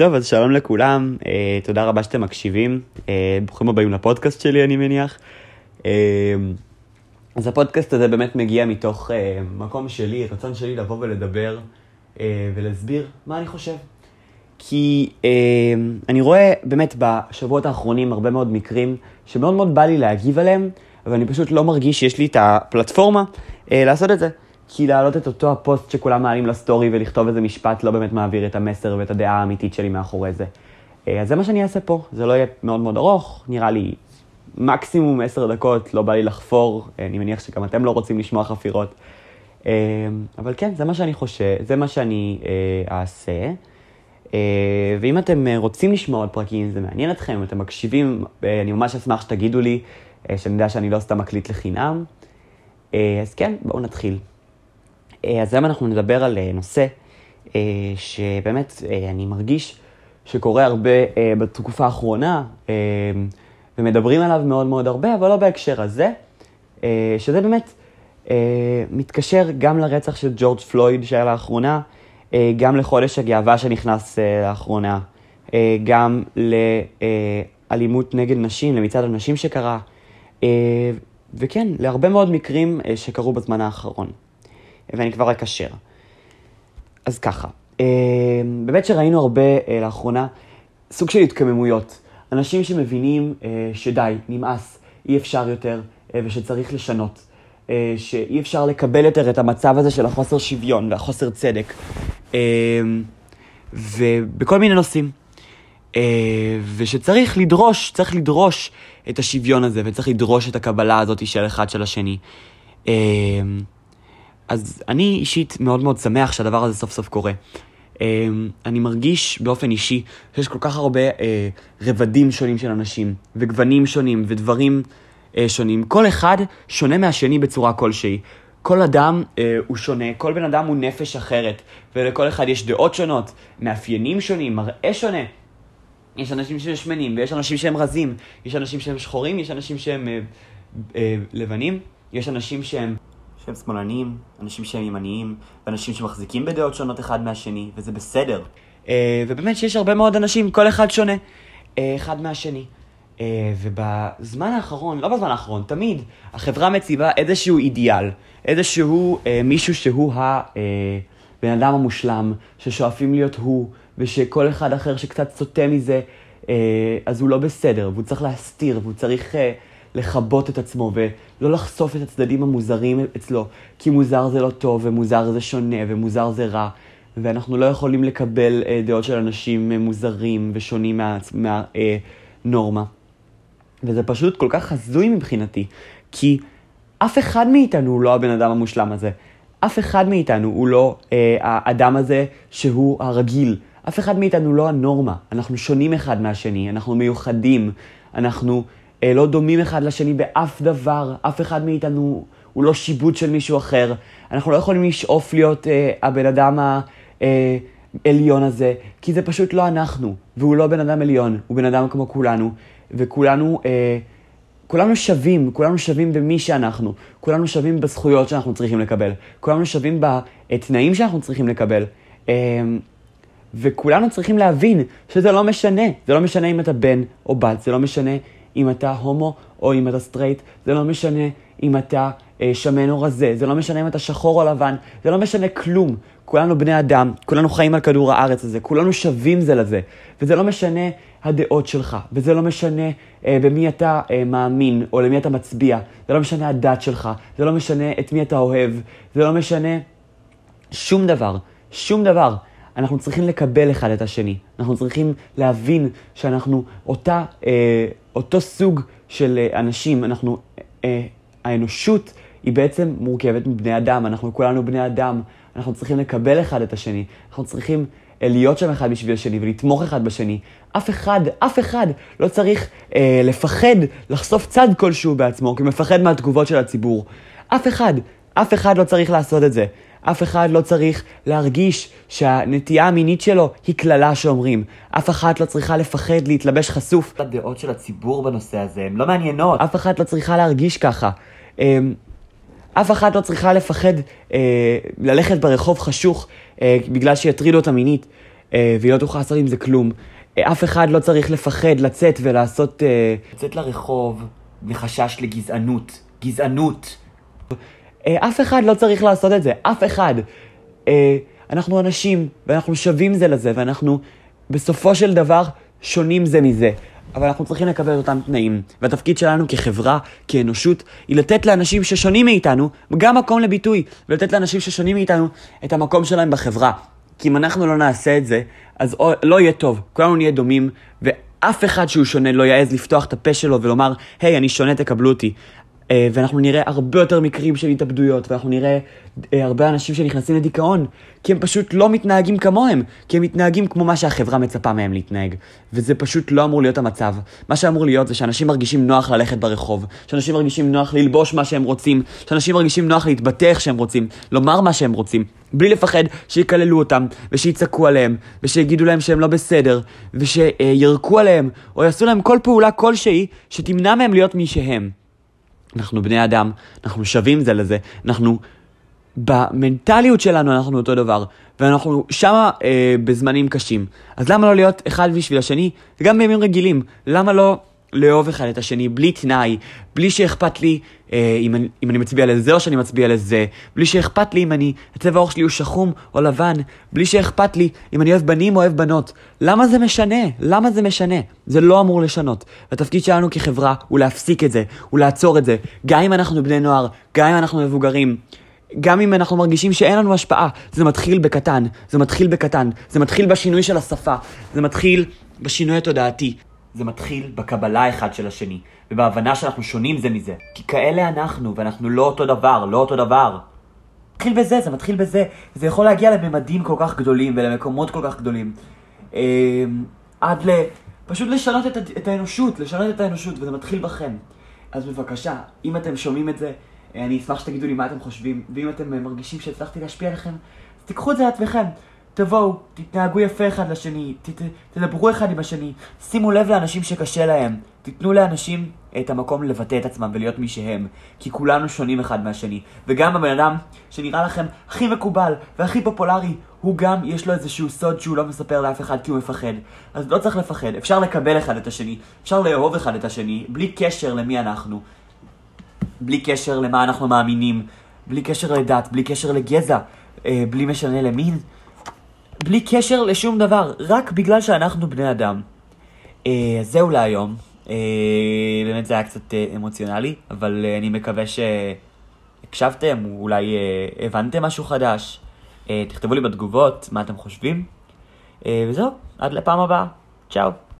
טוב, אז שלום לכולם, אה, תודה רבה שאתם מקשיבים. אה, ברוכים הבאים לפודקאסט שלי, אני מניח. אה, אז הפודקאסט הזה באמת מגיע מתוך אה, מקום שלי, רצון שלי לבוא ולדבר אה, ולהסביר מה אני חושב. כי אה, אני רואה באמת בשבועות האחרונים הרבה מאוד מקרים שמאוד מאוד בא לי להגיב עליהם, אבל אני פשוט לא מרגיש שיש לי את הפלטפורמה אה, לעשות את זה. כי להעלות את אותו הפוסט שכולם מעלים לסטורי ולכתוב איזה משפט לא באמת מעביר את המסר ואת הדעה האמיתית שלי מאחורי זה. אה, אז זה מה שאני אעשה פה, זה לא יהיה מאוד מאוד ארוך, נראה לי מקסימום עשר דקות, לא בא לי לחפור, אה, אני מניח שגם אתם לא רוצים לשמוע חפירות. אה, אבל כן, זה מה שאני חושב, זה מה שאני אעשה. ואם אתם רוצים לשמוע עוד פרקים, זה מעניין אתכם, אם אתם מקשיבים, אני ממש אשמח שתגידו לי, שאני יודע שאני לא סתם מקליט לחינם. אז כן, בואו נתחיל. אה, אז היום אנחנו נדבר על אה, נושא אה, שבאמת אני מרגיש שקורה הרבה בתקופה האחרונה, ומדברים עליו מאוד מאוד הרבה, אבל לא בהקשר הזה, שזה באמת מתקשר גם לרצח של ג'ורג' פלויד שהיה לאחרונה, גם לחודש הגאווה שנכנס לאחרונה, גם לאלימות נגד נשים, למצעד הנשים שקרה, וכן, להרבה מאוד מקרים שקרו בזמן האחרון. ואני כבר אקשר. אז ככה, אה, באמת שראינו הרבה אה, לאחרונה סוג של התקממויות. אנשים שמבינים אה, שדי, נמאס, אי אפשר יותר ושצריך לשנות. שאי אפשר לקבל יותר את המצב הזה של החוסר שוויון והחוסר צדק. ובכל מיני נושאים. ושצריך לדרוש, צריך לדרוש את השוויון הזה, וצריך לדרוש את הקבלה הזאת של אחד של השני. אז אני אישית מאוד מאוד שמח שהדבר הזה סוף סוף קורה. אמ, אני מרגיש באופן אישי שיש כל כך הרבה אה, רבדים שונים של אנשים, וגוונים שונים, ודברים אה, שונים. כל אחד שונה מהשני בצורה כלשהי. כל אדם אה, הוא שונה, כל בן אדם הוא נפש אחרת, ולכל אחד יש דעות שונות, מאפיינים שונים, מראה שונה. יש אנשים שהם שמנים, ויש אנשים שהם רזים, יש אנשים שהם שחורים, יש אנשים שהם אה, אה, לבנים, יש אנשים שהם שהם שמאלנים, אנשים שהם ימניים, ואנשים שמחזיקים בדעות שונות אחד מהשני, וזה בסדר. אה, ובאמת שיש הרבה מאוד אנשים, כל אחד שונה, אה, אחד מהשני. אה, ובזמן האחרון, לא בזמן האחרון, תמיד, החברה מציבה איזשהו אידיאל, איזשהו מישהו שהוא הבן אדם המושלם, ששואפים להיות הוא, ושכל אחד אחר שקצת סוטה מזה, אז הוא לא בסדר, והוא צריך להסתיר, והוא צריך... לכבות את עצמו ולא לחשוף את הצדדים המוזרים אצלו, כי מוזר זה לא טוב, ומוזר זה שונה, ומוזר זה רע, ואנחנו לא יכולים לקבל אה, דעות של אנשים אה, מוזרים ושונים מהנורמה. מה, אה, וזה פשוט כל כך הזוי מבחינתי, כי אף אחד מאיתנו הוא לא הבן אדם המושלם הזה. אף אחד מאיתנו הוא לא אה, האדם הזה שהוא הרגיל. אף אחד מאיתנו לא הנורמה. אנחנו שונים אחד מהשני, אנחנו מיוחדים, אנחנו לא דומים אחד לשני באף דבר, אף אחד מאיתנו הוא לא שיבוט של מישהו אחר. אנחנו לא יכולים לשאוף להיות אה, הבן אדם העליון אה, הזה, כי זה פשוט לא אנחנו, והוא לא בן אדם עליון, הוא בן אדם כמו כולנו, וכולנו... אה, כולנו שווים, כולנו שווים במי שאנחנו, כולנו שווים בזכויות שאנחנו צריכים לקבל, כולנו שווים בתנאים שאנחנו צריכים לקבל. אה, וכולנו צריכים להבין שזה לא משנה, זה לא משנה אם אתה בן או בת, זה לא משנה אם אתה הומו או אם אתה סטרייט, זה לא משנה אם אתה אה, שמן או רזה, זה לא משנה אם אתה שחור או לבן, זה לא משנה כלום. כולנו בני אדם, כולנו חיים על כדור הארץ הזה, כולנו שווים זה לזה. וזה לא משנה הדעות שלך, וזה לא משנה אה, במי אתה אה, מאמין או למי אתה מצביע, זה לא משנה הדת שלך, זה לא משנה את מי אתה אוהב, זה לא משנה שום דבר, שום דבר. אנחנו צריכים לקבל אחד את השני. אנחנו צריכים להבין שאנחנו אותה, אה, אותו סוג של אה, אנשים. אנחנו, אה, האנושות היא בעצם מורכבת מבני אדם. אנחנו כולנו בני אדם. אנחנו צריכים לקבל אחד את השני. אנחנו צריכים אה, להיות שם אחד בשביל השני ולתמוך אחד בשני. אף אחד, אף אחד לא צריך אה, לפחד לחשוף צד כלשהו בעצמו, כי הוא מפחד מהתגובות של הציבור. אף אחד, אף אחד לא צריך לעשות את זה. אף אחד לא צריך להרגיש שהנטייה המינית שלו היא קללה שאומרים. אף אחת לא צריכה לפחד להתלבש חשוף. הדעות של הציבור בנושא הזה הן לא מעניינות. אף אחת לא צריכה להרגיש ככה. אמ, אף אחת לא צריכה לפחד אה, ללכת ברחוב חשוך אה, בגלל שיטרידו אותה מינית. אה, והיא לא תוכל לעשות עם זה כלום. אה, אף אחד לא צריך לפחד לצאת ולעשות... אה, לצאת לרחוב מחשש לגזענות. גזענות. אה, אף אחד לא צריך לעשות את זה, אף אחד. אה, אנחנו אנשים, ואנחנו שווים זה לזה, ואנחנו בסופו של דבר שונים זה מזה. אבל אנחנו צריכים לקבל אותם תנאים. והתפקיד שלנו כחברה, כאנושות, היא לתת לאנשים ששונים מאיתנו גם מקום לביטוי, ולתת לאנשים ששונים מאיתנו את המקום שלהם בחברה. כי אם אנחנו לא נעשה את זה, אז לא יהיה טוב. כולנו נהיה דומים, ואף אחד שהוא שונה לא יעז לפתוח את הפה שלו ולומר, היי, אני שונה, תקבלו אותי. אה, ואנחנו נראה הרבה יותר מקרים של התאבדויות, ואנחנו נראה אה, הרבה אנשים שנכנסים לדיכאון, כי הם פשוט לא מתנהגים כמוהם, כי הם מתנהגים כמו מה שהחברה מצפה מהם להתנהג. וזה פשוט לא אמור להיות המצב. מה שאמור להיות זה שאנשים מרגישים נוח ללכת ברחוב, שאנשים מרגישים נוח ללבוש מה שהם רוצים, שאנשים מרגישים נוח להתבטא איך שהם רוצים, לומר מה שהם רוצים, בלי לפחד שיקללו אותם, ושיצעקו עליהם, ושיגידו להם שהם לא בסדר, ושירקו עליהם, או יעשו להם כל פעולה כלשהי שתמנע מהם להיות מי שהם. אנחנו בני אדם, אנחנו שווים זה לזה, אנחנו... במנטליות שלנו אנחנו אותו דבר, ואנחנו שמה אה, בזמנים קשים. אז למה לא להיות אחד בשביל השני, וגם בימים רגילים? למה לא לאהוב אחד את השני בלי תנאי, בלי שאכפת לי אה, אם, אני, אם אני מצביע לזה או שאני מצביע לזה, בלי שאכפת לי אם אני, הצבע העור שלי הוא שחום או לבן, בלי שאכפת לי אם אני אוהב בנים או אוהב בנות. למה זה משנה? למה זה משנה? זה לא אמור לשנות. והתפקיד שלנו כחברה הוא להפסיק את זה, הוא לעצור את זה, גם אם אנחנו בני נוער, גם אם אנחנו מבוגרים. גם אם אנחנו מרגישים שאין לנו השפעה, זה מתחיל בקטן, זה מתחיל בקטן, זה מתחיל בשינוי של השפה, זה מתחיל בשינוי התודעתי, זה מתחיל בקבלה אחד של השני, ובהבנה שאנחנו שונים זה מזה. כי כאלה אנחנו, ואנחנו לא אותו דבר, לא אותו דבר. מתחיל בזה, זה מתחיל בזה. זה יכול להגיע לממדים כל כך גדולים ולמקומות כל כך גדולים. אה, עד ל... פשוט לשנות את, את האנושות, לשנות את האנושות, וזה מתחיל בכם. אז בבקשה, אם אתם שומעים את זה, אני אשמח שתגידו לי מה אתם חושבים, ואם אתם מרגישים שהצלחתי להשפיע עליכם, אז תיקחו את זה לעצמכם. תבואו, תתנהגו יפה אחד לשני, ת, תדברו אחד עם השני, שימו לב לאנשים שקשה להם, תיתנו לאנשים את המקום לבטא את עצמם ולהיות מי שהם, כי כולנו שונים אחד מהשני. וגם הבן אדם שנראה לכם הכי מקובל והכי פופולרי, הוא גם יש לו איזשהו סוד שהוא לא מספר לאף אחד כי הוא מפחד. אז לא צריך לפחד, אפשר לקבל אחד את השני, אפשר לאהוב אחד את השני, בלי קשר למי אנחנו, בלי קשר למה אנחנו מאמינים, בלי קשר לדת, בלי קשר לגזע, אה, בלי משנה למין. בלי קשר לשום דבר, רק בגלל שאנחנו בני אדם. אה, זהו להיום. אה, באמת זה היה קצת אה, אמוציונלי, אבל אה, אני מקווה שהקשבתם, אולי אה, הבנתם משהו חדש. אה, תכתבו לי בתגובות מה אתם חושבים. אה, וזהו, עד לפעם הבאה. צ'או.